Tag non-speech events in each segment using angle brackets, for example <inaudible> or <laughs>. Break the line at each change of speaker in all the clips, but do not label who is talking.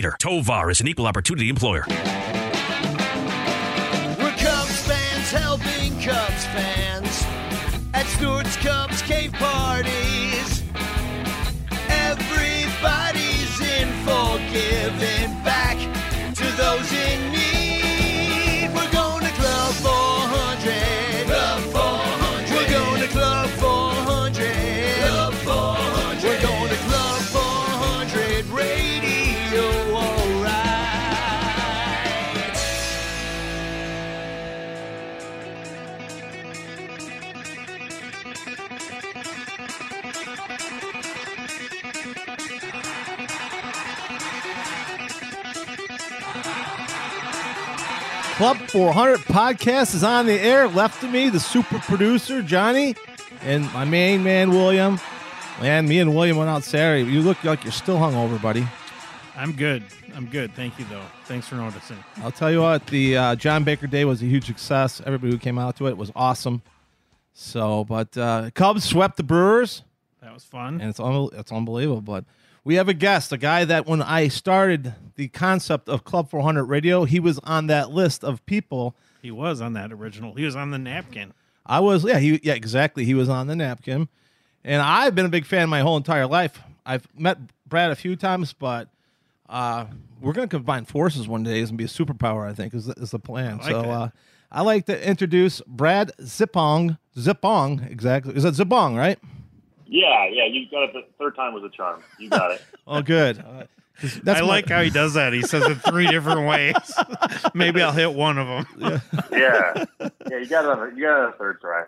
leader. Tovar is an equal opportunity employer.
We're Cubs fans helping Cubs fans at Stewart's Cubs cave parties. Club 400
podcast is on the air. Left of me, the super producer, Johnny, and my main man, William. Man, me and William went out Saturday. You look like you're still hungover, buddy.
I'm good. I'm good. Thank you, though. Thanks for noticing.
I'll tell you what, the uh, John Baker Day was a huge success. Everybody who came out to it was awesome. So, but uh, Cubs swept the Brewers,
That was fun.
and it's un- it's unbelievable. But we have a guest, a guy that when I started the concept of Club 400 Radio, he was on that list of people.
He was on that original. He was on the napkin.
I was, yeah, he, yeah, exactly. He was on the napkin, and I've been a big fan my whole entire life. I've met Brad a few times, but uh, we're going to combine forces one day and be a superpower. I think is the, is the plan.
Like
so uh, I like to introduce Brad Zibung. Zibung, exactly. Is that Zibung, right?
Yeah, yeah, you got it. The third time was a charm. You got it. <laughs>
Oh, good. Uh, 'cause
I
my-
like how he does that. He says it three different ways. <laughs> Maybe I'll hit one of them.
Yeah, <laughs> yeah, you got it. You got it on the third try.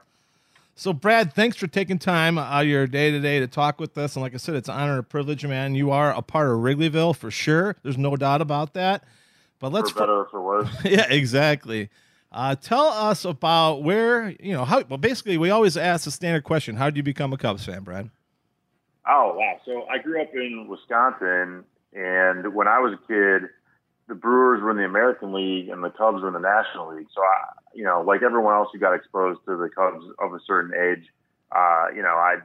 So, Brad, thanks for taking time out of your day to day to talk with us. And like I said, it's an honor and a privilege, man. You are a part of Wrigleyville for sure. There's no doubt about that. But let's
for better or for worse.
yeah, exactly. Uh, tell us about where you know how. Well, basically, we always ask the standard question: How did you become a Cubs fan, Brad?
Oh wow! So I grew up in Wisconsin, and when I was a kid, the Brewers were in the American League and the Cubs were in the National League. So I, you know, like everyone else who got exposed to the Cubs of a certain age, uh, you know, I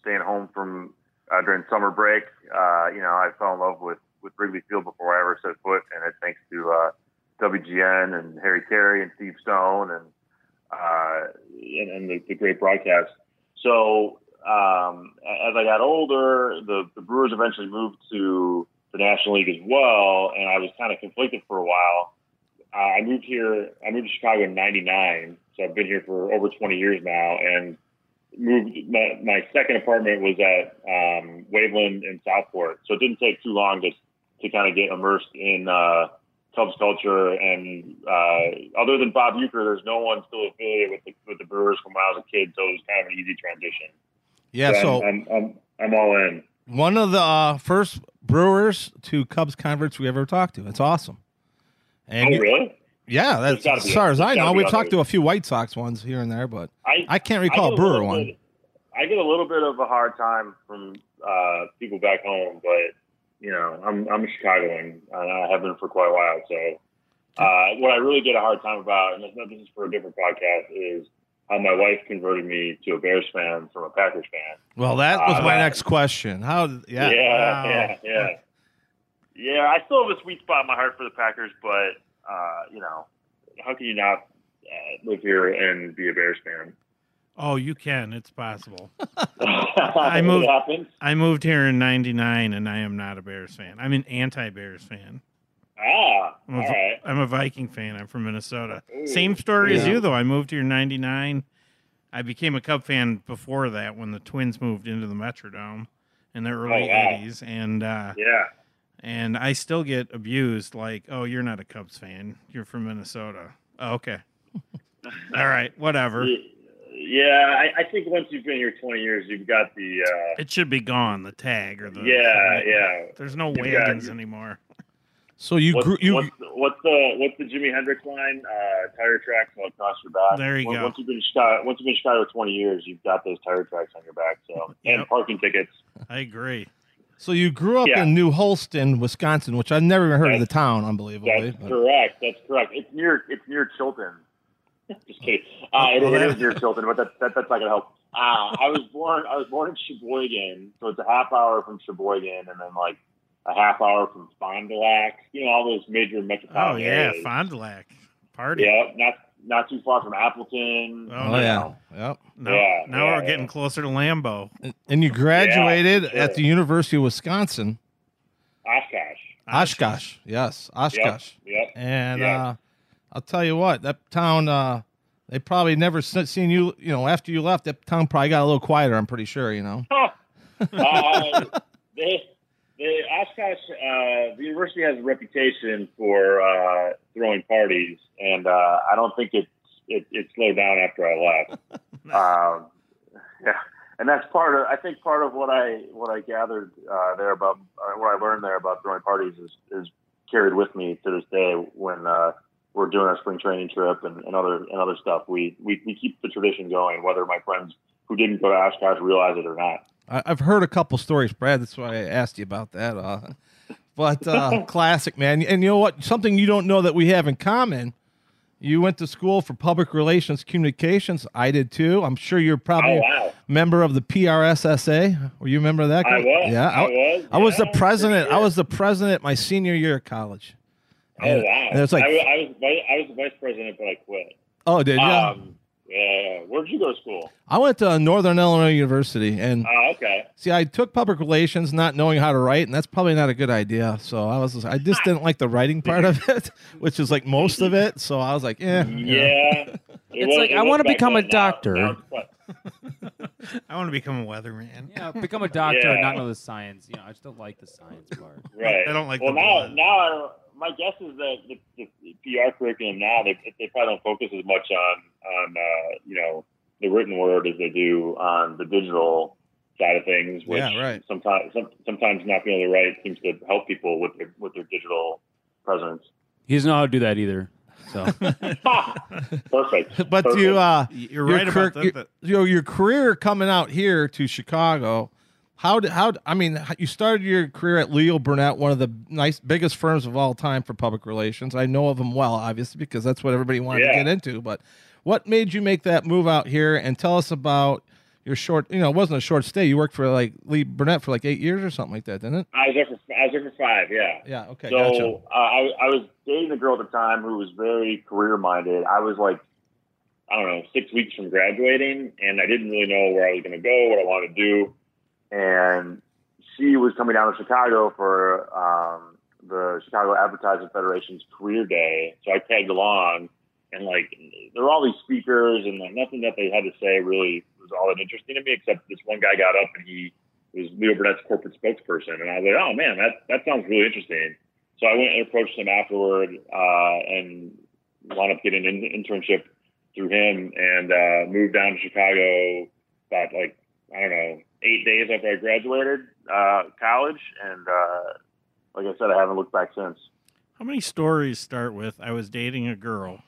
staying home from uh, during summer break. Uh, you know, I fell in love with with Wrigley Field before I ever set foot, and it's thanks to uh, WGN and Harry Caray and Steve Stone and uh, and, and the, the great broadcast. So um, as I got older, the, the Brewers eventually moved to the National League as well, and I was kind of conflicted for a while. Uh, I moved here. I moved to Chicago in '99, so I've been here for over 20 years now, and moved. My, my second apartment was at um, Waveland in Southport, so it didn't take too long to to kind of get immersed in uh, Cubs culture. And uh, other than Bob Uecker, there's no one still affiliated with the, with the Brewers from when I was a kid, so it was kind of an easy transition.
Yeah, so
I'm, I'm, I'm, I'm all in.
one of the uh, first Brewers to Cubs converts we ever talked to. It's awesome. And
Oh, really?
yeah, that's as far as I know. We've talked to a few White Sox ones here and there, but
I,
I can't recall
get
a Brewer
little
one.
bit- I get a little bit of a hard time from uh, people back home, but you know, I'm I'm a Chicagoan, and I have been for quite a while. So, uh, what I really get a hard time about, and this, this is for a different podcast, is how my wife converted me to a Bears fan from a Packers fan.
Well, that was
Uh,
my next question. How? Yeah,
yeah,
Wow.
yeah, yeah. Yeah, I still have a sweet spot in my heart for the Packers, but uh, you know, how can you not uh, live here and be a Bears fan?
Oh, you can. It's possible. <laughs>
I
moved- I moved here in '99, and I am not a Bears fan. I'm an anti-Bears fan.
Ah,
I'm a,
right.
I'm a Viking fan. I'm from Minnesota.
Ooh,
Same story as you, though. I moved here in '99. I became a Cub fan before that when the Twins moved into the Metrodome in the early
Oh, wow.
'80s, and uh,
Yeah.
and I still get abused like, "Oh, you're not a Cubs fan. You're from Minnesota." Oh, okay. <laughs> All right, whatever.
Yeah, I, I think once you've been here 20 years, you've got the. Uh,
It should be gone. The tag or the
yeah, yeah.
There's no
You've
wagons anymore.
So you
What's,
grew you
what's, the, what's the what's the Jimi Hendrix line? Uh, tire tracks all across your back.
There you
once,
go.
Once you've been in Chicago, once you've been in Chicago twenty years, you've got those tire tracks on your back. So <laughs> and
Yep.
parking tickets.
I agree.
so you grew up
Yeah.
in New Holstein, Wisconsin, which I've never even heard of the town, unbelievably.
That's
but-
correct. That's correct. It's near it's near Chilton. Just kidding. Uh, it, it
that-
is near Chilton, but that, that that's not gonna help. Uh, I was born I was born in Sheboygan, so it's a half hour from Sheboygan, and then like a half hour from Fond du Lac. You know all those major
Oh yeah,
areas.
Fond du Lac party.
Yeah, not not too far from Appleton.
Oh,
Oh
no.
yeah, yep.
Now,
Yeah,
now
yeah,
we're
yeah.
getting closer to Lambeau.
And- And you graduated
Yeah,
at the. University of Wisconsin,
Oshkosh.
Oshkosh. Yes, Oshkosh.
Yep.
And
Yeah.
uh, I'll tell you what, that town, uh, they probably never seen you. You know, after you left, that town probably got a little quieter. I'm pretty sure. You know. <laughs>
uh, they, the Oshkosh, uh, the university has a reputation for uh, throwing parties, and uh, I don't think it's it, it slowed down after I left. <laughs> um, yeah, and that's part of I think part of what I what I gathered uh, there about uh, what I learned there about throwing parties is is carried with me to this day when. We're doing our spring training trip and, and other and other stuff. We, we we keep the tradition going, whether my friends who didn't go to Oshkosh realize it or not.
I, I've heard a couple stories, Brad. That's why I asked you about that. Uh, but uh, <laughs> classic, man. And you know what? Something you don't know that we have in common. You went to school for public relations communications. I did too. I'm sure you're probably
Oh wow!
a member of the PRSSA. Were you a member of that?
I
group?
was.
Yeah,
I was.
I was the
yeah, for
president. I was the president my senior year of college.
Oh wow!
And it's like,
I, was- I was I was the vice president, but I quit.
oh, did you?
Um, yeah. Where'd you go to school?
I went to Northern Illinois University, and
Oh, okay.
see, I took public relations, not knowing how to write, and that's probably not a good idea. So I was, I just didn't like the writing part of it, <laughs> which is like most of it. So I was like, eh, you know.
Yeah. It
It's
was-
like,
it
I wanna become a.
Now-
doctor.
now? <laughs>
I want to become a weatherman.
Yeah, become a doctor and not know the science. You know, I just don't like the science part.
Right.
I don't like
Well,
the
now,
blood.
now, I, my guess is that the, the, the PR curriculum now they they probably don't focus as much on on uh, you know the written word as they do on the digital side of things. Which
Yeah, right.
Sometimes, some, sometimes not being able to write seems to help people with their with their digital presence.
He doesn't know how to do that either. So <laughs> <laughs>
Perfect.
But
Perfect.
you, uh,
You're right
car-
about that.
your-
that-
you your career coming out here to Chicago. How did how? I mean, you started your career at Leo Burnett, one of the nice biggest firms of all time for public relations. I know of them well, obviously, because that's what everybody wanted to get into. But what made you make that move out here? And tell us about your short. You know, it wasn't a short stay. You worked for like Leo Burnett for like eight years or something like that, didn't it?
I was there for I was there for five. Yeah.
Yeah. Okay.
so
gotcha.
uh, I, I was dating a girl at the time who was very career minded. I was like, I don't know, six weeks from graduating, and I didn't really know where I was going to go, what I wanted to do. And she was coming down to Chicago for um, the Chicago Advertising Federation's Career Day, so I tagged along. And like, there were all these speakers, and like nothing that they had to say really was all that interesting to me, except this one guy got up and he was Leo Burnett's corporate spokesperson, and I was like, oh man, that that sounds really interesting. So I went and approached him afterward, uh, and wound up getting an internship through him, and uh, moved down to Chicago about like I don't know eight days after I graduated uh, college, and uh, like I said, I haven't looked back since.
How many stories start with "I was dating a girl"?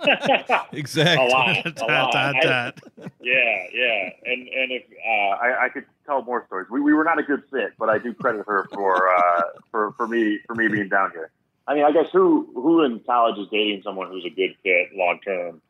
<laughs>
exactly.
a lot, <laughs> a lot.
dot,
I- <laughs> Yeah, yeah, and and if uh, I, I could tell more stories, we, we were not a good fit, but I do credit her for uh, for for me for me being down here. I mean, I guess who who in college is dating someone who's a good fit long term?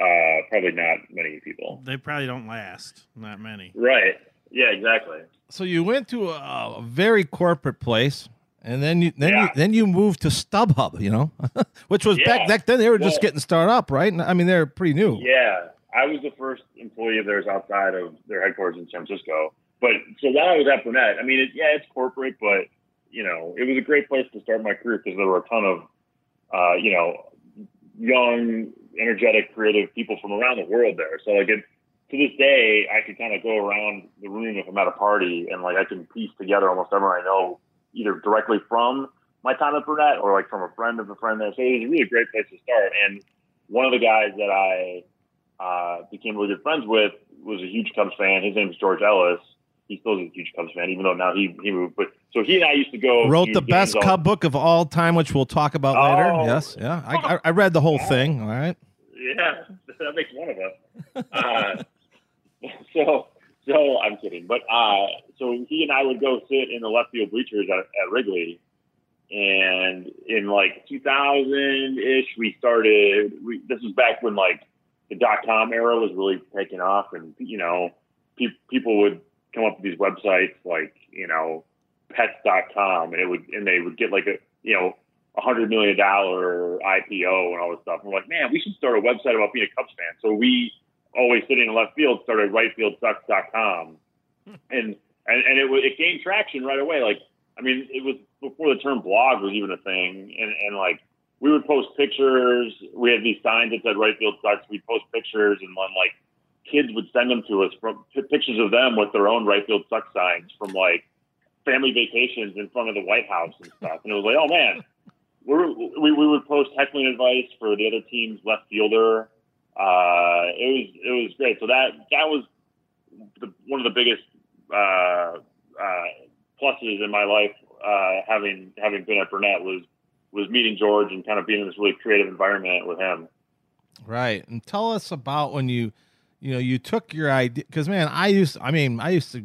Uh, probably not many people.
They probably don't last. Not many.
Right. Yeah. Exactly.
So you went to a, a very corporate place, and then you then you then you moved to StubHub, you know, <laughs> which was back
Yeah.
back then they were just
Well-
getting started up, right? I mean, they're pretty new.
Yeah, I was the first employee of theirs outside of their headquarters in San Francisco. But so while I was at Burnett, I mean, it, yeah, it's corporate, but you know, it was a great place to start my career because there were a ton of, uh, you know, young, energetic, creative people from around the world there. So like, it, to this day, I could kind of go around the room if I'm at a party and like I can piece together almost everyone I know either directly from my time at Burnett or like from a friend of a friend there. So it was a really great place to start. And one of the guys that I uh, became really good friends with was a huge Cubs fan. His name is George Ellis, he still is a huge Cubs fan, even though now he he moved. But so he and I used to go
Wrote the best Cub book of all time, which we'll talk about
Oh.
later. Yes, yeah. I, I, read the whole thing. All right.
Yeah, <laughs> that makes one of us. Uh, <laughs> so, so I'm kidding, but uh, so he and I would go sit in the left field bleachers at, at Wrigley, and in like 2000 ish, we started. We, this was back when like the dot com era was really taking off, and you know, pe- people would come up with these websites like you know, pets.com, and it would and they would get like a you know a hundred million dollar IPO and all this stuff. And we're like, man, we should start a website about being a Cubs fan. So we always sitting in left field started rightfieldsucks.com. Hmm. And, and, and it it gained traction right away. Like, I mean, it was before the term blog was even a thing. And, and like, we would post pictures. We had these signs that said right field sucks. We'd post pictures and then like kids would send them to us from pictures of them with their own right field sucks signs from like family vacations in front of the White House and stuff. And it was like, oh man, we're, we we would post heckling advice for the other team's left fielder. Uh, it was it was great. So that that was the, one of the biggest uh, uh, pluses in my life. Uh, having having been at Burnett was was meeting George and kind of being in this really creative environment with him.
Right. And tell us about when you, you know, you took your idea because man, I used, I mean, I used to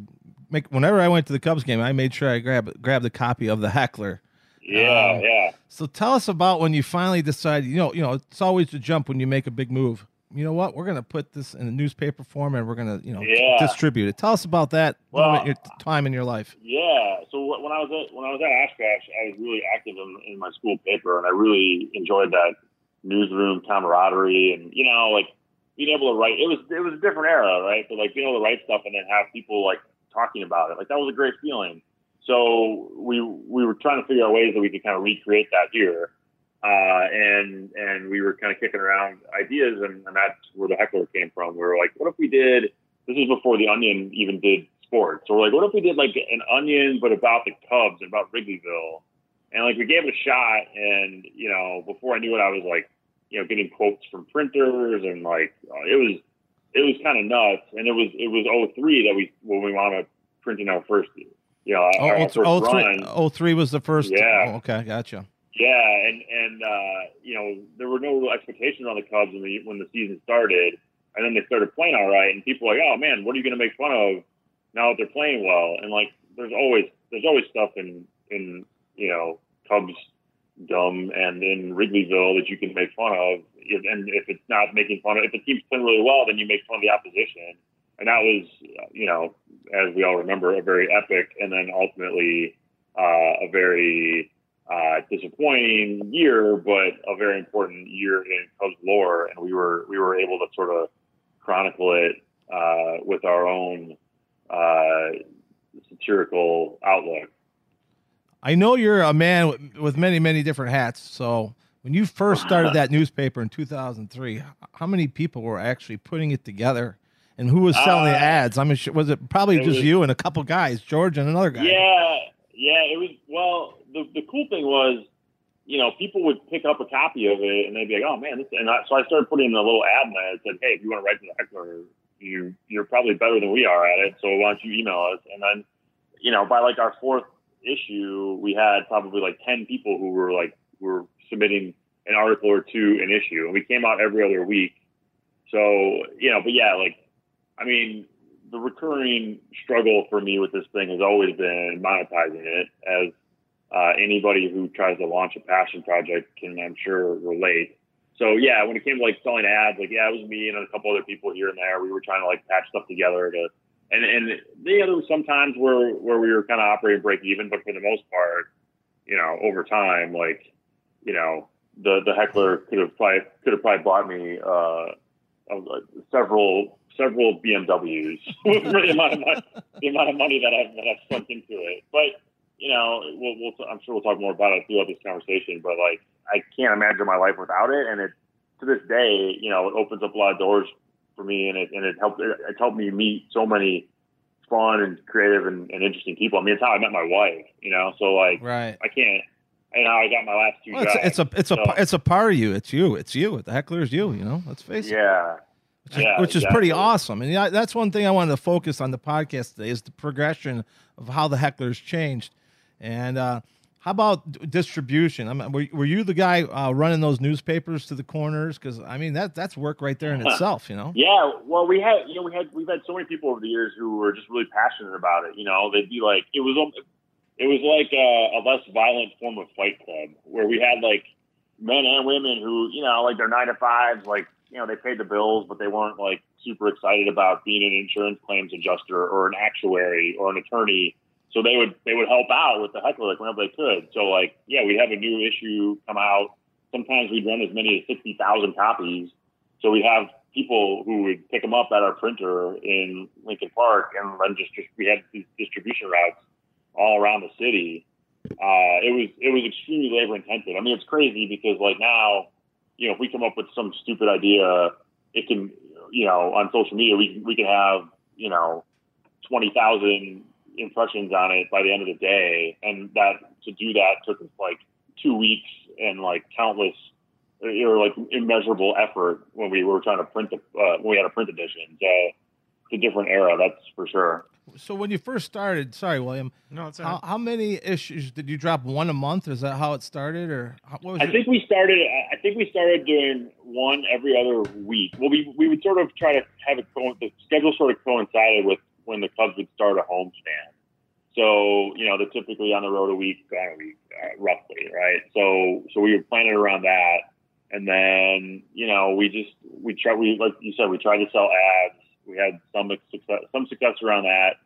make whenever I went to the Cubs game, I made sure I grab grabbed the copy of the Heckler.
Yeah,
Um,
yeah.
So tell us about when you finally decided. You know, you know, it's always the jump when you make a big move. You know what? We're gonna put this in a newspaper form, and we're gonna, you know,
Yeah.
distribute it. Tell us about that
Well-
moment, your time in your life.
Yeah. So when I was at when I was at Oshkosh, I was really active in, in my school paper, and I really enjoyed that newsroom camaraderie, and you know, like being able to write. It was it was a different era, right? But like being able to write stuff and then have people like talking about it, like that was a great feeling. So we we were trying to figure out ways that we could kind of recreate that here. Uh, and and we were kind of kicking around ideas, and, and that's where the heckler came from. We were like, what if we did? This is before the Onion even did sports. So we're like, what if we did like an Onion, but about the Cubs and about Wrigleyville? And like we gave it a shot, and you know, before I knew it, I was like, you know, getting quotes from printers, and like uh, it was it was kind of nuts. And it was it was 03 that we when we wound up printing our first, you know,
Oh,
our
oh,
first
oh, three,
run.
oh, three was the first.
Yeah.
oh, okay, gotcha.
Yeah, and and uh, you know there were no real expectations on the Cubs when the when the season started, and then they started playing all right, and people were like, oh man, what are you going to make fun of now that they're playing well? And like, there's always there's always stuff in in you know Cubs dumb and in Wrigleyville that you can make fun of, and if it's not making fun of, if the team's playing really well, then you make fun of the opposition, and that was you know as we all remember a very epic, and then ultimately uh, a very uh, disappointing year, but a very important year in Cubs lore, and we were we were able to sort of chronicle it uh, with our own uh, satirical outlook.
I know you're a man with, with many, many different hats. So when you first started that <laughs> newspaper in 2003, how many people were actually putting it together? And who was selling the
Uh,
ads? I mean, was it probably
it
just
was-
you and a couple guys, George and another guy?
Yeah, yeah. It was well. The the cool thing was, you know, people would pick up a copy of it and they'd be like, "Oh man!" This, and I, so I started putting in a little ad in that said, "Hey, if you want to write to the heckler, you you're probably better than we are at it. So why don't you email us?" And then, you know, by like our fourth issue, we had probably like ten people who were like were submitting an article or two an issue, and we came out every other week. So you know, but yeah, like I mean, the recurring struggle for me with this thing has always been monetizing it, as uh, anybody who tries to launch a passion project can, I'm sure, relate. So yeah, when it came to like selling ads, like yeah, it was me and a couple other people here and there. We were trying to like patch stuff together to, and and yeah, there was some times where where we were kind of operating break even, but for the most part, you know, over time, like you know, the the heckler could have probably could have probably bought me uh, several several BMWs for <laughs> the amount of money, the amount of money that I've that I've sunk into it. But you know, we'll, we'll I'm sure we'll talk more about it throughout this conversation. But like, I can't imagine my life without it, and it to this day, you know, it opens up a lot of doors for me, and it and it helped it, it's helped me meet so many fun and creative and, and interesting people. I mean, it's how I met my wife, you know. So like,
Right.
I can't. And how I got my last two
Well, it's, it's a it's a it's a part of you. It's you. It's you. The heckler is you. You know. Let's face it.
Yeah.
which is,
Yeah,
which is pretty awesome. And yeah, that's one thing I wanted to focus on the podcast today is the progression of how the hecklers changed. And uh, how about distribution? I mean, were, were you the guy uh, running those newspapers to the corners? Because I mean, that that's work right there in <laughs> itself. You know.
Yeah, well, we had you know we had we've had so many people over the years who were just really passionate about it. You know, they'd be like, it was it was like a, a less violent form of Fight Club where we had like men and women who you know like their nine to fives, like you know they paid the bills, but they weren't like super excited about being an insurance claims adjuster or an actuary or an attorney. So they would they would help out with the heckler like whenever they could. So like yeah, we'd have a new issue come out. Sometimes we'd run as many as sixty thousand copies. So we have people who would pick them up at our printer in Lincoln Park, and then just, just we had these distribution routes all around the city. Uh, it was it was extremely labor intensive. I mean, it's crazy because like now, you know, if we come up with some stupid idea, it can, you know, on social media, we we can have you know twenty thousand impressions on it by the end of the day, and that to do that took us like two weeks and like countless or like immeasurable effort when we were trying to print the uh, when we had a print edition. So it's a different era, that's for sure.
So when you first started, sorry, William,
No, it's
how, how many issues did you drop? One a month? Is that how it started, or how, what was
I
it?
think we started. I think we started doing one every other week. Well, we we would sort of try to have it go. The schedule sort of coincided with when the Cubs would start a homestand. So you know they're typically on the road a week, uh, a week uh, roughly, right? So so we would plan it around that, and then you know we just we try we like you said we tried to sell ads. We had some success some success around that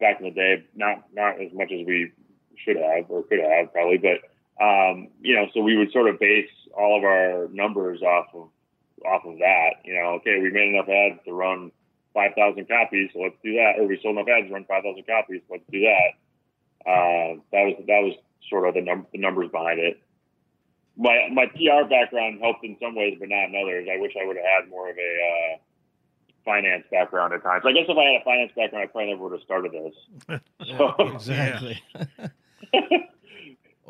back in the day. Not not as much as we should have or could have probably, but um, you know, so we would sort of base all of our numbers off of off of that. You know, okay, we made enough ads to run five thousand copies, so let's do that. Or we sold enough ads to run five thousand copies, so let's do that. Uh, that was that was sort of the, num- the numbers behind it. My my PR background helped in some ways, but not in others. I wish I would have had more of a uh, finance background at times. I guess if I had a finance background, I probably never would have started this. <laughs> So,
exactly. <laughs>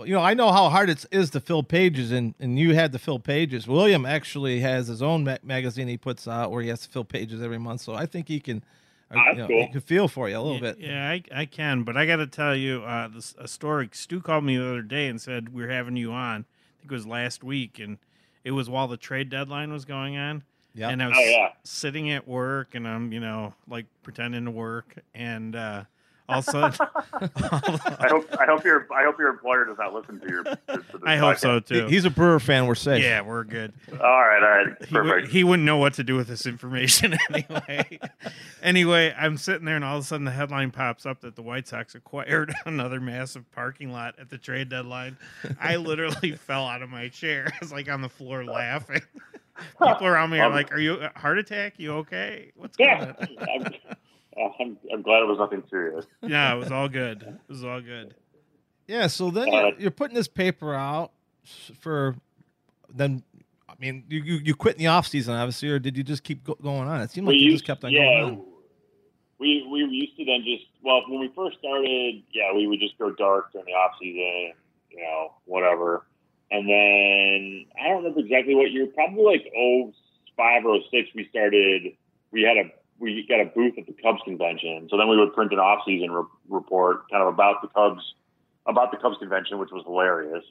well, you know, I know how hard it is to fill pages, and, and you had to fill pages. William actually has his own ma- magazine he puts out where he has to fill pages every month. So I think he can, uh,
Ah,
you know,
cool.
he can feel for you a little
yeah,
bit.
Yeah, I, I can, but I got to tell you, uh, this, a story. Stu called me the other day and said we're having you on. I think it was last week, and it was while the trade deadline was going on.
Yeah.
And I was
Oh, yeah.
sitting at work, and I'm, you know, like pretending to work, and uh, all of a sudden, <laughs>
I hope I hope your I hope your employer does not listen to your. To this
I hope
podcast.
so too.
he's a Brewer fan. We're safe.
yeah, we're good.
All right, all right,
he, would,
perfect.
he wouldn't know what to do with this information <laughs> anyway. anyway, I'm sitting there, and all of a sudden the headline pops up that the White Sox acquired <laughs> another massive parking lot at the trade deadline. I literally fell out of my chair. I was like on the floor uh. laughing. People around me are um, like, "Are you a heart attack? You okay? What's going on?"
I'm, uh, I'm, I'm glad it was nothing serious. <laughs>
Yeah, it was all good. It was all good.
Yeah. So then
Uh,
you're, you're putting this paper out for then. I mean, you, you, you quit in the off season, obviously, or did you just keep go- going on? It seemed like you just kept on
yeah,
going on.
We we used to then just well when we first started, yeah, we would just go dark during the off season, you know, whatever. And then I don't remember exactly what year, probably like oh five or 06, we started. We had a we got a booth at the Cubs convention, so then we would print an off season re- report, kind of about the Cubs, about the Cubs convention, which was hilarious.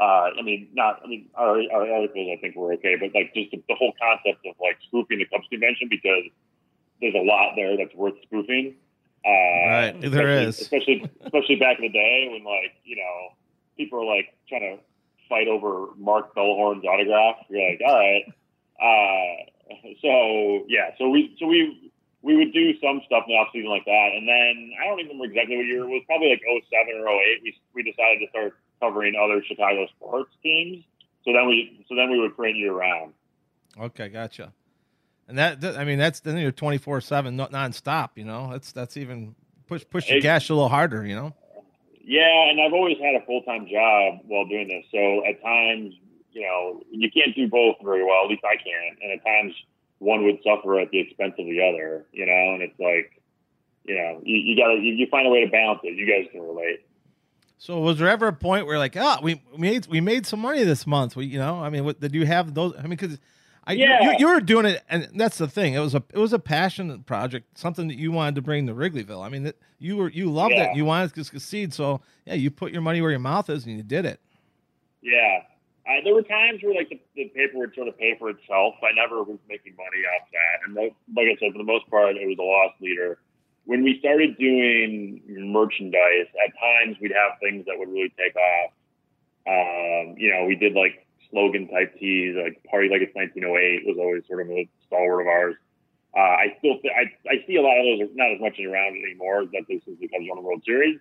Uh, I mean, not. I mean, our, our articles I think were okay, but like just the, the whole concept of like spoofing the Cubs convention because there's a lot there that's worth spoofing. Uh,
Right, there
especially-
is.
especially especially back in the day when like you know people are like trying to fight over Mark Bellhorn's autograph. You're like, all right. Uh, so yeah, so we so we we would do some stuff in the off season like that, and then I don't even remember exactly what year it was. Probably like 07 or 08. We we decided to start covering other Chicago sports teams. So then we so then we would print year round.
Okay, gotcha. And that, that I mean, that's then you're 24 seven, nonstop. You know, that's that's even push push the cash a little harder. You know.
Yeah, and I've always had a full time job while doing this. So at times, you know, you can't do both very well. At least I can't. And at times, one would suffer at the expense of the other. You know, and it's like, you know, you, you gotta you, you find a way to balance it. You guys can relate.
So was there ever a point where like, ah, we we made we made some money this month? We, you know, I mean, what did you have those? I mean, because I, you-
Yeah.
you, you were doing it, and that's the thing. It was a it was a passion project, something that you wanted to bring to Wrigleyville. I mean, that you were you loved
Yeah.
it. You wanted to succeed, so yeah, you put your money where your mouth is, and you did it.
Yeah. I, there were times where like the, the paper would sort of pay for itself. I never was making money off that, and like, I said, for the most part, it was a loss leader. When we started doing merchandise, at times we'd have things that would really take off. Um, you know, we did like slogan type tees, like "Party Like It's 1908" was always sort of a stalwart of ours. Uh, I still th- I, I see a lot of those, not as much around anymore. That this is because won the World Series,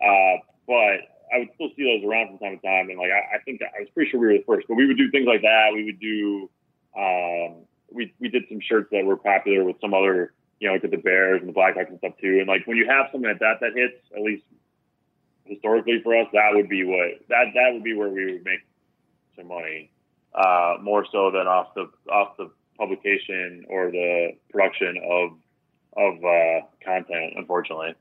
uh, but I would still see those around from time to time. And like I, I think I was pretty sure we were the first, but we would do things like that. We would do um, we we did some shirts that were popular with some other you know like the Bears and the Blackhawks and stuff too. And like when you have something like that that hits, at least historically for us, that would be what that that would be where we would make some money, uh, more so than off the off the publication or the production of of uh, content. Unfortunately,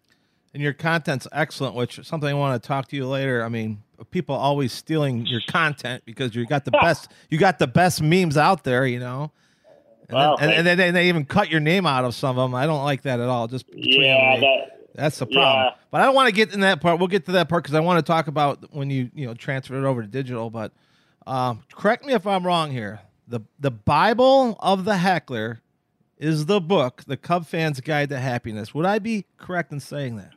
And your content's excellent, which is something I want to talk to you later. I mean, people always stealing your content because you got the best you got the best memes out there, you know. And,
Well,
then, and, and then they, even cut your name out of some of them. I don't like that at all. Just between
yeah, that
That's the problem.
Yeah.
But I don't want to get in that part. We'll get to that part because I want to talk about when you you know transfer it over to digital. But um, correct me if I'm wrong here. the The Bible of the Heckler is the book, the Cub Fan's Guide to Happiness. Would I be correct in saying that?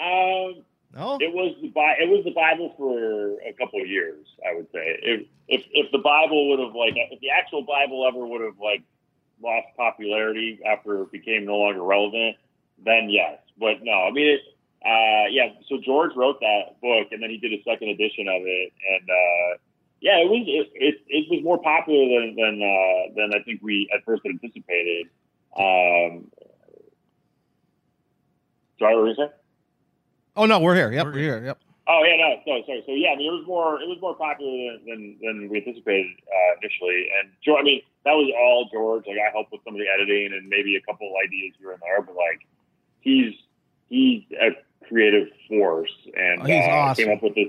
Um,
No.
it was the Bi- it was the Bible for a couple of years. I would say if if if the Bible would have like if the actual Bible ever would have like lost popularity after it became no longer relevant, then yes. But no, I mean it. Uh, yeah. So George wrote that book, and then he did a second edition of it, and uh, yeah, it was it, it, it was more popular than than uh, than I think we at first anticipated. Um, sorry, what were you saying?
Oh no, we're here. Yep,
We're
we're here. Yep.
Oh yeah, no, sorry, sorry. So yeah, I mean, it was more it was more popular than than, than we anticipated uh, initially. And George, I mean, that was all George. Like I helped with some of the editing and maybe a couple of ideas here and there, but like he's he's a creative force and
Oh, he's
uh,
awesome.
came up with this.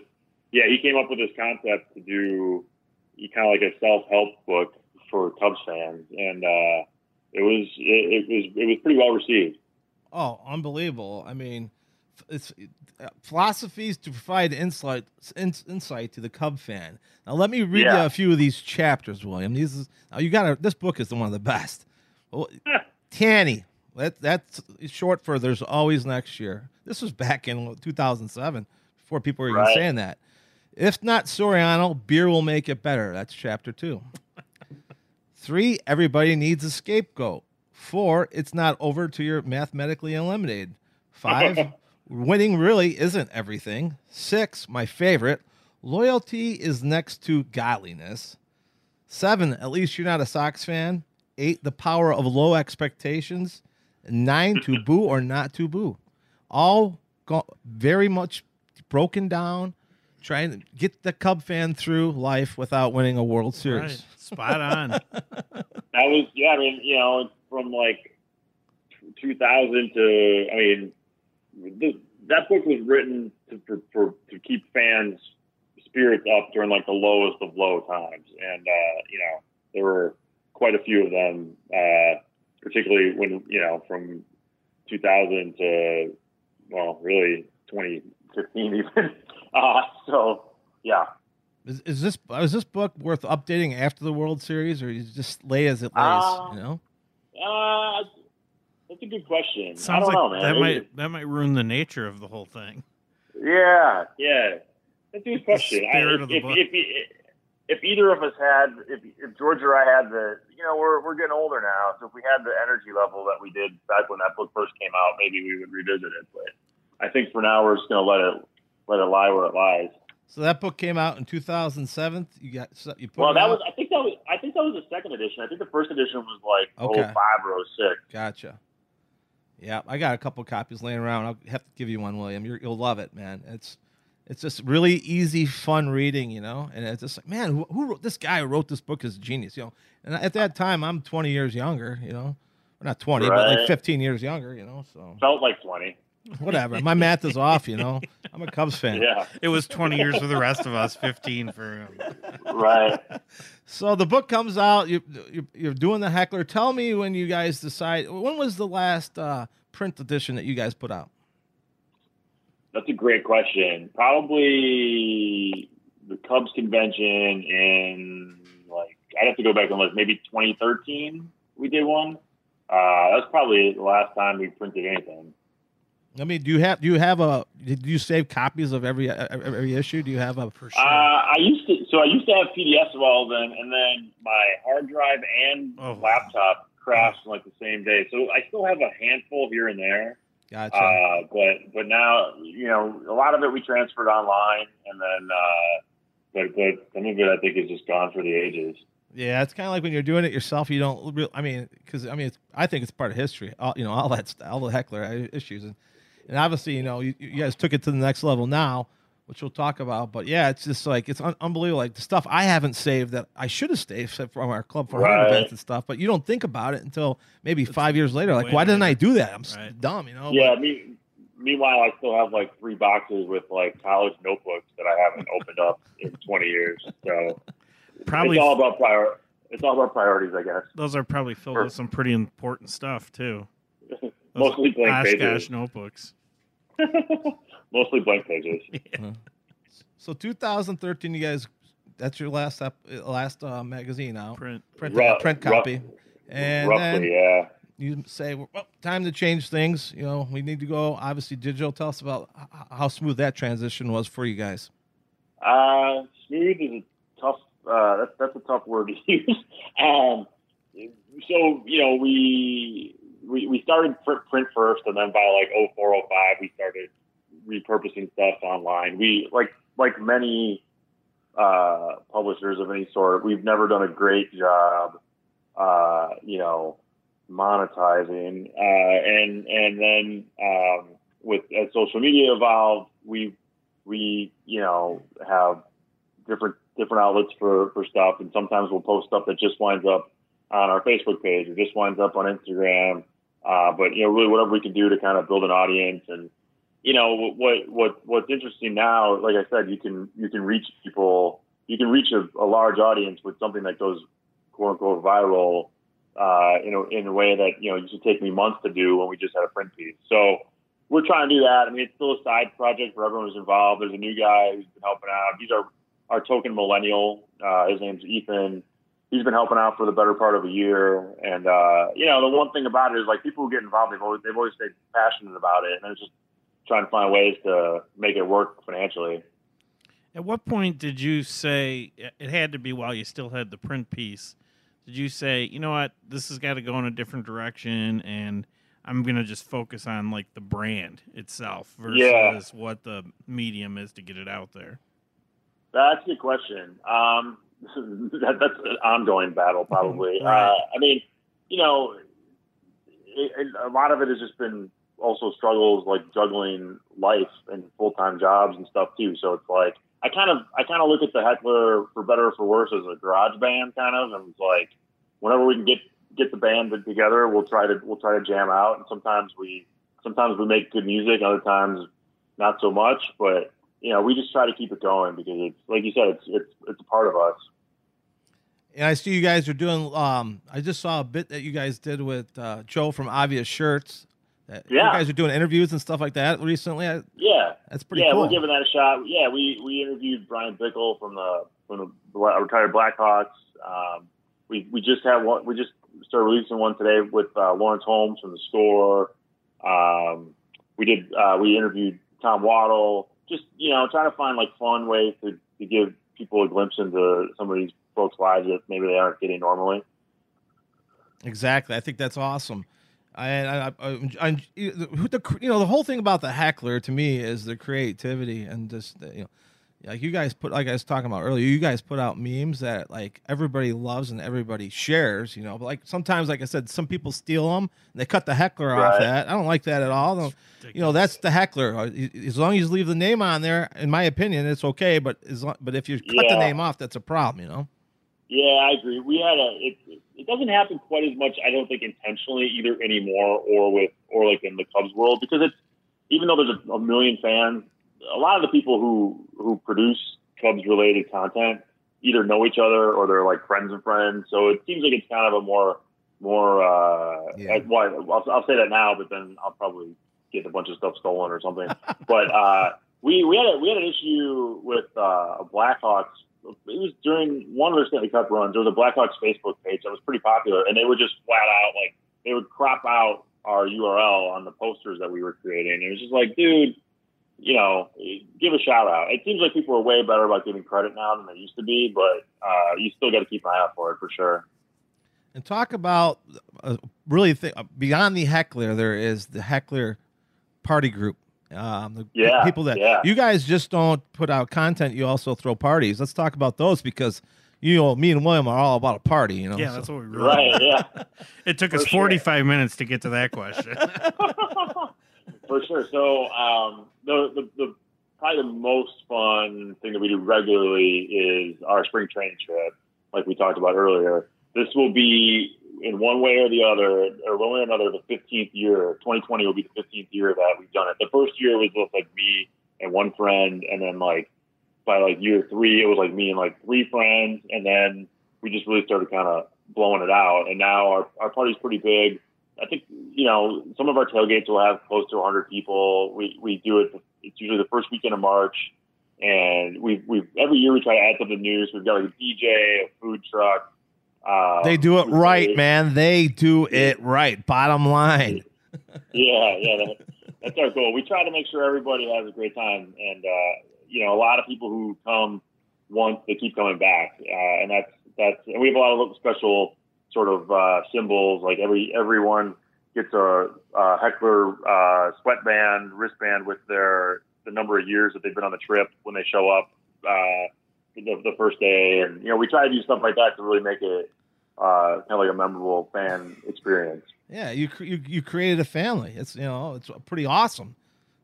Yeah, he came up with this concept to do kind of like a self help book for Cubs fans, and uh, it was it, it was it was pretty well received.
Oh, unbelievable! I mean, it's uh, philosophies to provide insight in, insight to the Cub fan. Now, let me read you a few of these chapters, William. These is now you got. This book is the one of the best. Well, <laughs> Tanny. That that's short for "There's always next year." This was back in 2007, before people were even
Right.
saying that. If not Soriano, beer will make it better. That's chapter two. <laughs> Three, everybody needs a scapegoat. Four, it's not over till you're mathematically eliminated. Five, <laughs> winning really isn't everything. Six, my favorite, loyalty is next to godliness. Seven, at least you're not a Sox fan. Eight, the power of low expectations. Nine, to <laughs> boo or not to boo. All go- very much broken down, trying to get the Cub fan through life without winning a World Series.
Right. Spot on. <laughs>
That was yeah. I mean, you know, from like 2000 to I mean, the, that book was written to for, for to keep fans' spirits up during like the lowest of low times, and uh, you know, there were quite a few of them, uh, particularly when you know from 2000 to well, really 2015 <laughs> even. Uh, so yeah.
Is, is this is this book worth updating after the World Series, or is it just lay as it lays?
Uh,
you know,
Uh, that's a good question. I
Sounds
don't
like
know, man.
that
It-
might that might ruin the nature of the whole thing.
Yeah, yeah. That's a good question. I,
spirit of the
if,
book.
if, if, if either of us had, if, if George or I had the, you know, we're, we're getting older now, so if we had the energy level that we did back when that book first came out, maybe we would revisit it. But I think for now we're just going to let it let it lie where it lies.
so that book came out in 2007. You got so you put
Well, that
out?
was I think that was I think that was the second edition. I think the first edition was like
Okay.
oh five or oh six.
Gotcha. Yeah, I got a couple copies laying around. I'll have to give you one, William. You're, you'll love it, man. It's it's just really easy, fun reading, you know. And it's just like, man, who, who wrote this guy who wrote this book is a genius, you know. And at that time, I'm 20 years younger, you know. Well, not 20, but like 15 years younger, you know. So
Felt like twenty.
Whatever. My math is off. You know, I'm a Cubs fan.
Yeah,
It was 20 years for the rest of us, 15 for him.
right.
So the book comes out. You, you you're doing the heckler. Tell me when you guys decide. When was the last uh, print edition that you guys put out?
That's a great question. Probably the Cubs convention in like I'd have to go back and look. Maybe 2013 we did one. Uh, that's probably the last time we printed anything.
I mean, do you have do you have a did you save copies of every every issue? Do you have a
For
Uh. I used to, so I used to have PDFs of all of them, and then my hard drive and
Oh.
laptop crashed like the same day. So I still have a handful here and there,
gotcha?
uh, but but now you know a lot of it we transferred online, and then uh, but but some of it I think is just gone for the ages.
yeah, it's kind of like when you're doing it yourself. You don't. Real, I mean, because I mean, it's, I think it's part of history. All, you know, all that all the heckler issues, and and obviously, you know, you, you guys took it to the next level now, which we'll talk about. But yeah, it's just like it's un- unbelievable. Like the stuff I haven't saved that I should have saved from our club for
Right.
events and stuff. But you don't think about it until maybe five years later. Like, why didn't I do that? I'm
Right.
dumb, you know.
Yeah. Me, meanwhile, I still have like three boxes with like college notebooks that I haven't <laughs> opened up in 20 years. So
Probably
it's all about prior. It's all about priorities, I guess.
those are probably filled with some pretty important stuff too. <laughs> Those
Mostly blank
Oshkosh
pages.
notebooks. <laughs>
Mostly blank pages. <laughs>
So 2013, you guys, that's your last up, last uh, magazine out,
Print.
print
Rough-
print
rough-
copy, and then
Roughly, yeah.
you say, well, time to change things. You know, we need to go obviously digital. Tell us about h- how smooth that transition was for you guys.
Uh, smooth is a tough. Uh, that's that's a tough word to <laughs> use. um, so you know, we we we started print, first, and then by like 04, 05, we started repurposing stuff online. We like like many uh, publishers of any sort. We've never done a great job. Uh, you know, monetizing, uh, and and then um, with as social media evolved, we we you know have different different outlets for for stuff, and sometimes we'll post stuff that just winds up on our Facebook page or just winds up on Instagram. Uh, but you know, really, whatever we can do to kind of build an audience, and you know, what what what's interesting now, like I said, you can you can reach people, you can reach a, a large audience with something that goes quote unquote viral. Uh, in a, in a way that you know used to take me months to do when we just had a print piece. So we're trying to do that. I mean, it's still a side project for everyone who's involved. There's a new guy who's been helping out. He's our, our token millennial. Uh, his name's Ethan. He's been helping out for the better part of a year. And, uh, you know, the one thing about it is like people who get involved, they've always, they've always stayed passionate about it. And it's just trying to find ways to make it work financially.
At what point did you say it had to be while you still had the print piece? Did you say, you know what, this has got to go in a different direction, and I'm gonna just focus on like the brand itself versus
Yeah.
what the medium is to get it out there?
That's a good question. Um, <laughs> that, that's an ongoing battle, probably.
Right.
Uh, I mean, you know, it, it, a lot of it has just been also struggles like juggling life and full time jobs and stuff too. So it's like I kind of I kind of look at the heckler for better or for worse as a garage band kind of, and it's like whenever we can get get the band together, we'll try to we'll try to jam out. And sometimes we sometimes we make good music, other times not so much, but you know, we just try to keep it going because it's like you said, it's it's it's a part of us.
And I see you guys are doing. Um, I just saw a bit that you guys did with uh, Joe from Obvious Shirts. That You
Yeah.
guys are doing interviews and stuff like that recently. I,
Yeah,
that's pretty cool.
yeah,
cool.
we're giving that a shot. Yeah, we we interviewed Bryan Bickell from the from the retired Blackhawks. Um, we we just had one. We just started releasing one today with uh, Lawrence Holmes from the Score. Um, we did. Uh, we interviewed Tom Waddle. Just you know, trying to find like fun ways to, to give people a glimpse into some of these folks' lives that maybe they aren't getting normally.
Exactly. I think that's awesome. I, I, I, I, the, you know, the whole thing about the heckler to me is the creativity and just you know, like you guys put, like I was talking about earlier, you guys put out memes that like everybody loves and everybody shares. You know, but like sometimes, like I said, some people steal them. And they cut the heckler off that. I don't like that at all. You know, that's the heckler. Uh, As long as you leave the name on there, in my opinion, it's okay. But as long, but if you cut the name off, that's a problem. You know.
Yeah, I agree. We had a. It, it doesn't happen quite as much, I don't think, intentionally either anymore, or with or like in the Cubs world because it's even though there's a, a million fans, a lot of the people who who produce Cubs related content either know each other or they're like friends of friends. So it seems like it's kind of a more more. Uh,
Yeah.
well, I'll, I'll say that now, but then I'll probably get a bunch of stuff stolen or something. <laughs> but uh, we we had a, we had an issue with uh, a Blackhawks. It was during one of their Stanley Cup runs. There was a Blackhawks Facebook page that was pretty popular, and they would just flat out like they would crop out our URL on the posters that we were creating. It was just like, dude, you know, give a shout out. It seems like people are way better about giving credit now than they used to be, but uh, you still got to keep an eye out for it for sure.
And talk about uh, really th- beyond the heckler, there is the heckler party group. Um, the
Yeah,
people that
yeah.
you guys just don't put out content, you also throw parties. Let's talk about those because you know me and William are all about a party. You know,
Yeah,
so-
that's what we <laughs> really.
Right? Yeah. <laughs>
It took us
For sure.
45 minutes to get to that question. <laughs>
For sure. So um, the, the the probably the most fun thing that we do regularly is our spring training trip, like we talked about earlier. This will be in one way or the other, or one way or another, the 15th year. 2020 will be the 15th year that we've done it. The first year was just like me and one friend, and then like by like year three, it was like me and like three friends, and then we just really started kind of blowing it out. And now our our party's pretty big. I think you know some of our tailgates will have close to 100 people. We we do it. It's usually the first weekend of March, and we we every year we try to add something new. So we've got like a DJ, a food truck. Uh,
they do it right, man. They do it right. Bottom line. <laughs>
Yeah, yeah, that, that's our goal. We try to make sure everybody has a great time, and uh, you know, a lot of people who come once they keep coming back, uh, and that's that's. And we have a lot of special sort of uh, symbols. Like every everyone gets a, a heckler uh, sweatband, wristband with their the number of years that they've been on the trip when they show up uh, the, the first day, and you know, we try to do stuff like that to really make it uh, kind of like a memorable fan experience.
Yeah, you you you created a family. It's you know it's pretty awesome.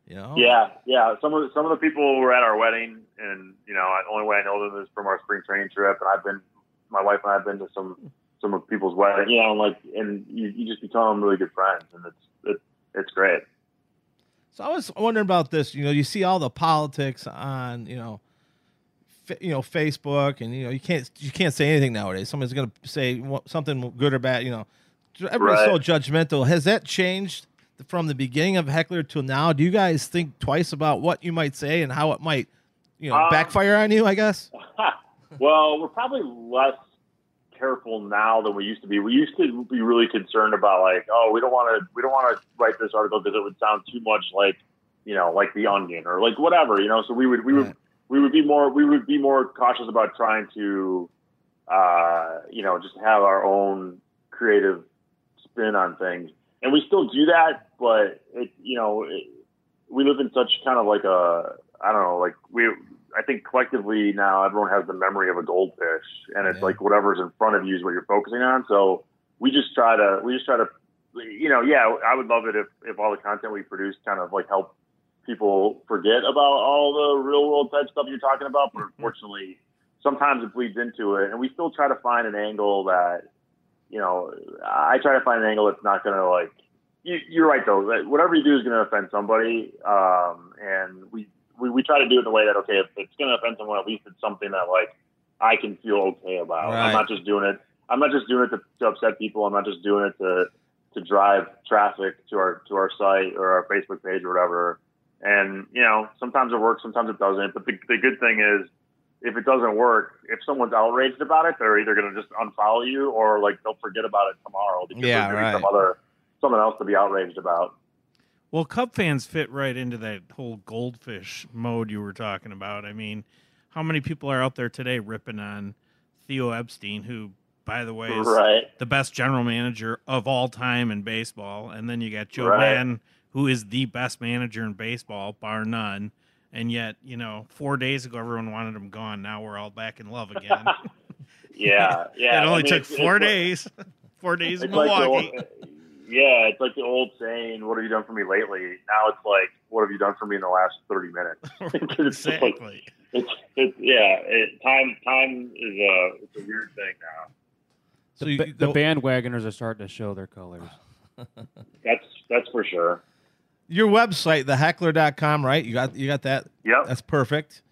You know.
Yeah, yeah. Some of the, some of the people were at our wedding, and you know, the only way I know them is from our spring training trip. And I've been, my wife and I have been to some some of people's weddings. You know, and like, and you, you just become really good friends, and it's it's it's great.
So I was wondering about this. You know, you see all the politics on you know, fa- you know Facebook, and you know you can't you can't say anything nowadays. Somebody's going to say something good or bad. You know, everybody's so judgmental. Has that changed from the beginning of Heckler till now? Do you guys think twice about what you might say and how it might, you know,
Um,
backfire on you? I guess. <laughs>
well, we're probably less careful now than we used to be. We used to be really concerned about like, oh, we don't want to we don't want to write this article because it would sound too much like, you know, like the Onion or like whatever, you know. So we would we would we would be more we would be more cautious about trying to, uh, you know, just have our own creative spin on things, and we still do that, but it you know. It, we live in such kind of like a I don't know like we I think collectively now everyone has the memory of a goldfish and it's
Yeah.
like whatever's in front of you is what you're focusing on so we just try to we just try to you know yeah I would love it if if all the content we produce kind of like help people forget about all the real world type stuff you're talking about but unfortunately sometimes it bleeds into it and we still try to find an angle that you know I try to find an angle that's not going to like you, you're right though. That whatever you do is going to offend somebody, um, and we, we we try to do it in a way that okay, if it's going to offend someone, at least it's something that like I can feel okay about.
Right.
I'm not just doing it. I'm not just doing it to, to upset people. I'm not just doing it to to drive traffic to our to our site or our Facebook page or whatever. And you know, sometimes it works, sometimes it doesn't. But the the good thing is, if it doesn't work, if someone's outraged about it, they're either going to just unfollow you or like they'll forget about it tomorrow because
Yeah,
they're doing some other something else to be outraged about.
Well, Cub fans fit right into that whole goldfish mode you were talking about. I mean, how many people are out there today ripping on Theo Epstein, who, by the way, is
Right.
the best general manager of all time in baseball? And then you got Joe
Right.
Maddon, who is the best manager in baseball, bar none. And yet, you know, four days ago, everyone wanted him gone. Now we're all back in love again. <laughs>
Yeah, <laughs> yeah.
it only
I mean,
took four
like-
days. <laughs> four days in
It's like the
Milwaukee.
Yeah, it's like the old saying, "What have you done for me lately?" Now it's like, "What have you done for me in the last thirty minutes?" 'Cause <laughs> <laughs> it's just like-
exactly.
it's, it's yeah. It, time time is a it's a weird thing now.
So
the,
you,
ba- the bandwagoners are starting to show their colors. <laughs>
That's that's for sure.
your website, theheckler.com, right? You got you got that.
Yep.
That's perfect.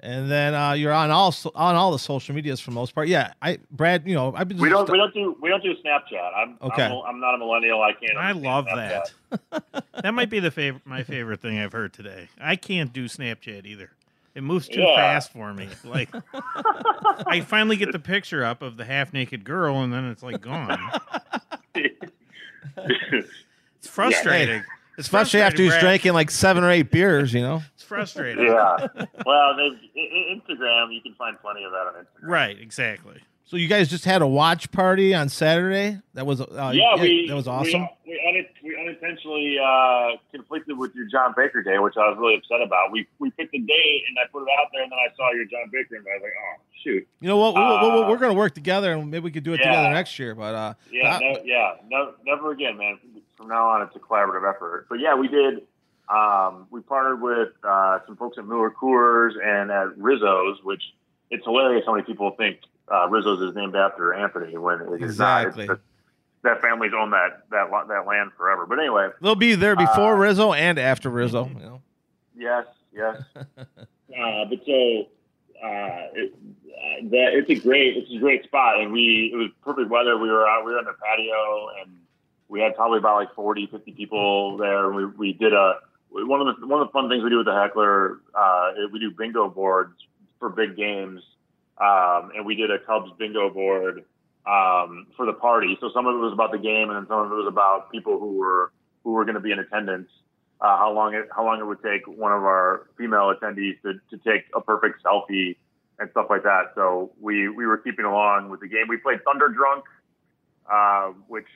And then uh, you're on all so- on all the social medias for the most part. Yeah, I Brad, you know, I've been
We don't we don't do we don't do Snapchat. I'm
Okay.
I'm, a- I'm not a millennial. I can't.
I love
Snapchat.
that. <laughs> that might be the favorite, my favorite thing I've heard today. I can't do Snapchat either. It moves too
Yeah.
fast for me. Like, <laughs> I finally get the picture up of the half naked girl, and then it's like gone. <laughs> It's frustrating. It's
especially after he's
Brad.
drinking like seven or eight beers, you know.
It's frustrating.
yeah. Well, there's I- I- Instagram. You can find plenty of that on Instagram.
Right. Exactly.
So you guys just had a watch party on Saturday. That was uh,
yeah, we
that was awesome.
We, we, unin- we unintentionally uh, conflicted with your John Baker Day, which I was really upset about. We we picked a date and I put it out there, and then I saw your John Baker, and I was like, oh shoot.
you know what? We, we, we,
Uh,
we're going to work together, and maybe we could do it
yeah.
together next year. But uh,
Yeah,
but-
no, yeah, no, never again, man. From now on, it's a collaborative effort. But yeah, we did. Um, we partnered with uh, some folks at Miller Coors and at Rizzo's, which it's hilarious how many people think uh, Rizzo's is named after Anthony when it
Exactly.
not. That family's owned that that that land forever. But anyway,
they'll be there before
Uh,
Rizzo and after Rizzo. You know.
Yes, yes. <laughs> uh, but so uh, it, uh, that it's a great it's a great spot, and we it was perfect weather. We were out, we were on the patio, and we had probably about like 40, 50 people there. We we did a one of the one of the fun things we do with the heckler. Uh, we do bingo boards for big games, um, and we did a Cubs bingo board um, for the party. So some of it was about the game, and then some of it was about people who were who were going to be in attendance uh, how long it how long it would take one of our female attendees to, to take a perfect selfie and stuff like that. So we we were keeping along with the game. We played Thunder Drunk, uh, which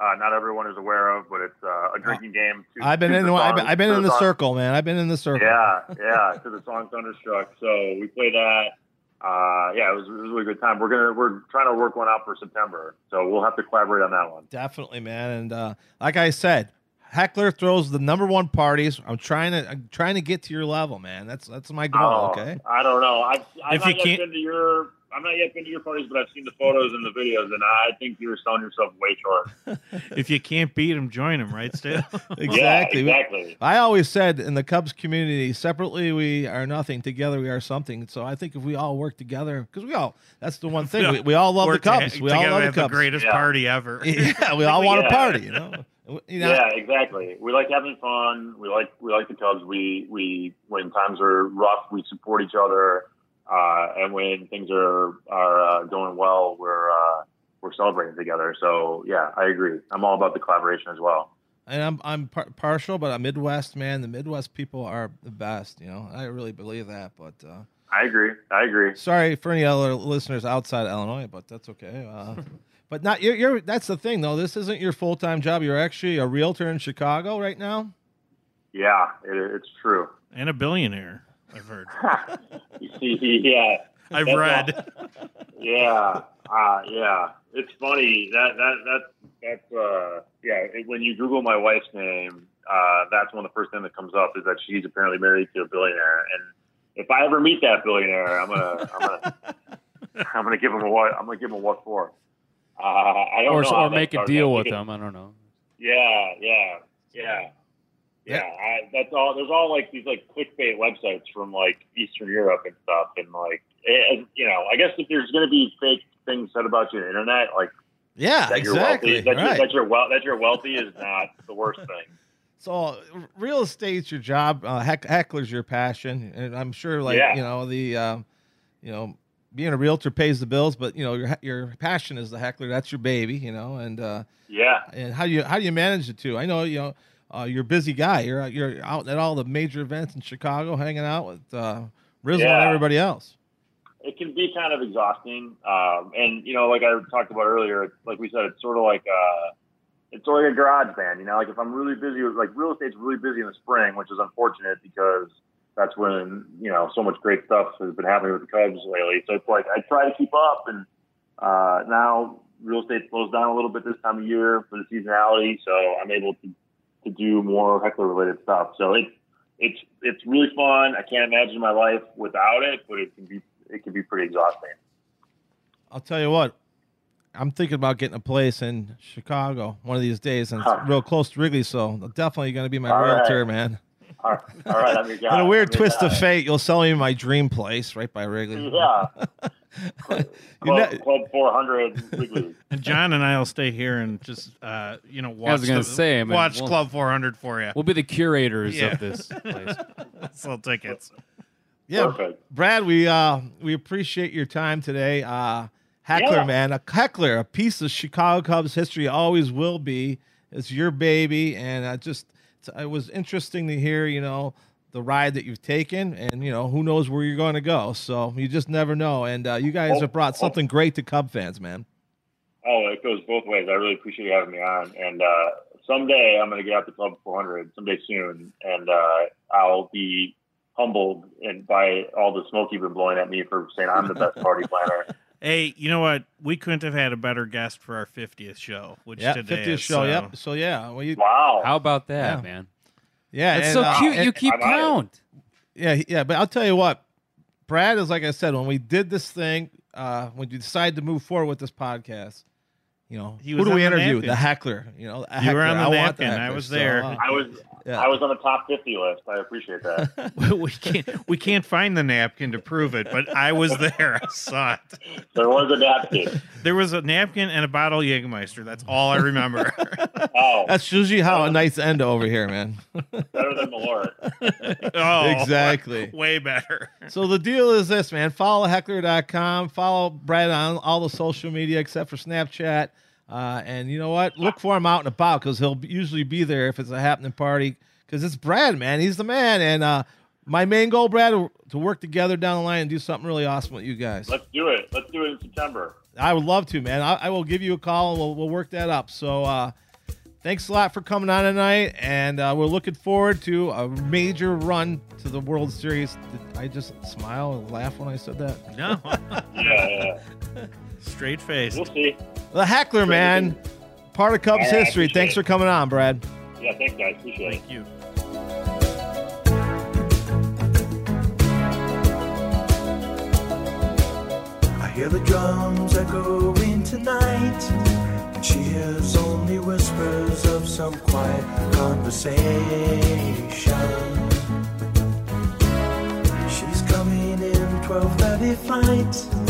uh, not everyone is aware of, but it's uh, a drinking game. to-
I've been
to
in.
the
I've been, I've been in the
song-
circle, man. I've been in the circle.
Yeah, <laughs> yeah, to the song Thunderstruck. So we played that. Uh, yeah, it was, it was a really good time. We're gonna we're trying to work one out for September, so we'll have to collaborate on that one.
Definitely, man. And uh, like I said, Heckler throws the number one parties. I'm trying to I'm trying to get to your level, man. That's that's my goal.
Oh,
okay.
I don't know. I've, I've
If
not
you
yet
can't-
been to your. I'm not yet been to your parties, but I've seen the photos and the videos, and I think you're selling yourself way short. <laughs>
If you can't beat him, join him. Right, Stu? <laughs> <laughs>
Exactly.
Yeah, exactly.
I always said in the Cubs community, separately we are nothing, together we are something. So I think if we all work together, because we all, that's the one thing, we, we all love the
Work to-
Cubs. We all love the
have the
Cubs.
greatest
Yeah.
party ever.
Yeah, we all want to
Yeah.
party, you know. You know,
Yeah, exactly. We like having fun. We like we like the Cubs. We we when times are rough, we support each other, uh, and when things are are uh, going well, we're uh, we're celebrating together. So yeah, I agree. I'm all about the collaboration as well.
and I'm I'm par- partial, but a Midwest man. The Midwest people are the best. You know, I really believe that. But uh,
I agree. I agree.
sorry for any other listeners outside of Illinois, but that's okay. Uh, <laughs> but not you're, you're. That's the thing, though. This isn't your full time job. You're actually a realtor in Chicago right now.
Yeah, it, it's true.
and a billionaire. I've heard. <laughs>
yeah,
I've read. <laughs>
yeah, uh, yeah. It's funny that that that that's uh yeah. it- When you Google my wife's name, uh, that's one of the first thing that comes up is that she's apparently married to a billionaire. And if I ever meet that billionaire, I'm gonna I'm gonna <laughs> I'm gonna give him a what I'm gonna give him a what for. Uh, I don't
Or,
know
or make a deal with them. I don't know.
Yeah, yeah, yeah. Yeah, I, that's all. There's all like these like clickbait websites from like Eastern Europe and stuff, and like, it, you know, I guess if there's going to be fake things said about you on the internet, like
Yeah,
that you're
exactly.
wealthy, that, you're, that you're well, that you're wealthy is not the worst thing. <laughs>
So real estate's your job. Uh, heck, heckler's your passion, and I'm sure, like
Yeah.
you know, the uh, you know, being a realtor pays the bills, but you know, your your passion is the heckler. That's your baby, you know, and uh,
Yeah,
and how do you how do you manage the two? I know you know. Uh, you're a busy guy. You're you're out at all the major events in Chicago, hanging out with uh, Rizzo and everybody else.
it can be kind of exhausting, um, and you know, like I talked about earlier, like we said, it's sort of like uh, it's sort of like a garage band. You know, like if I'm really busy with like real estate's really busy in the spring, which is unfortunate because that's when you know so much great stuff has been happening with the Cubs lately. So it's like I try to keep up, and uh, now real estate slows down a little bit this time of year for the seasonality, so I'm able to to do more heckler related stuff. So it's it's it's really fun. I can't imagine my life without it, but it can be it can be pretty exhausting.
I'll tell you what. I'm thinking about getting a place in Chicago one of these days, and it's
Huh.
real close to Wrigley, so definitely going to be my
All right.
realtor, man.
All right, all right, I'm your guy. <laughs>
In a weird twist of fate, you'll sell me my dream place right by Wrigley.
Yeah. <laughs> <laughs>
You
Club,
ne-
Club 400 Wrigley. <laughs>
And John and I will stay here and just uh, you know watch.
I was gonna
the-
say, I mean,
watch
we'll-
Club 400 for you.
We'll be the curators
Yeah.
of this <laughs> place.
Sell tickets.
Yeah,
Perfect.
Brad, we uh we appreciate your time today. Uh Heckler,
Yeah.
man, a heckler, a piece of Chicago Cubs history, always will be. It's your baby, and I just it was interesting to hear, you know, the ride that you've taken, and you know, who knows where you're going to go. So you just never know. And uh, you guys
Oh,
have brought
oh.
something great to Cub fans, man.
Oh, it goes both ways. I really appreciate you having me on. And uh, someday I'm going to get out to Club 400, someday soon, and uh, I'll be humbled and by all the smoke you've been blowing at me for saying I'm the best <laughs> party planner.
Hey, you know what? We couldn't have had a better guest for our 50th show, which
Yeah,
today
50th
is,
show.
so-
Yep. So yeah, well, you,
Wow.
How about that,
Yeah.
man?
Yeah, it's
so
uh,
cute.
and-
you keep
I'm honored.
count.
Yeah, yeah, but I'll tell you what, Brad is like I said when we did this thing, uh, when you decided to move forward with this podcast, you know,
He
who do we interview?
napkin.
The heckler, you know, a
You were on the
I want the.
I
heckler.
was
So,
there.
uh,
I was
yeah.
I was on the top 50 list. I appreciate that. <laughs>
we can't we can't find the napkin to prove it, but I was there. I saw it.
there was a napkin.
There was a napkin and a bottle of Jägermeister. That's all I remember. <laughs>
Oh,
That's usually how a nice end over here, man.
better than Malort. <laughs>
oh,
Exactly.
Way better.
So the deal is this, man. Follow heckler.com. Follow Brad on all the social media except for Snapchat. Uh, and you know what? Look for him out and about because he'll usually be there if it's a happening party. Because it's Brad, man. He's the man. And uh, my main goal, Brad, to work together down the line and do something really awesome with you guys.
Let's do it. Let's do it in September.
I would love to, man. I, I will give you a call and we'll, we'll work that up. So uh, thanks a lot for coming on tonight. And uh, we're looking forward to a major run to the World Series. Did I just smile and laugh when I said that?
No, <laughs>
Yeah, yeah. <laughs>
straight face.
We'll see.
The heckler, man. Part of Cubs
All right,
history. Thanks
it.
for coming on, Brad.
Yeah, thanks, guys. Appreciate it.
Thank you.
I hear the drums echoing tonight, and she hears only whispers of some quiet conversation. She's coming in 12:30 flight.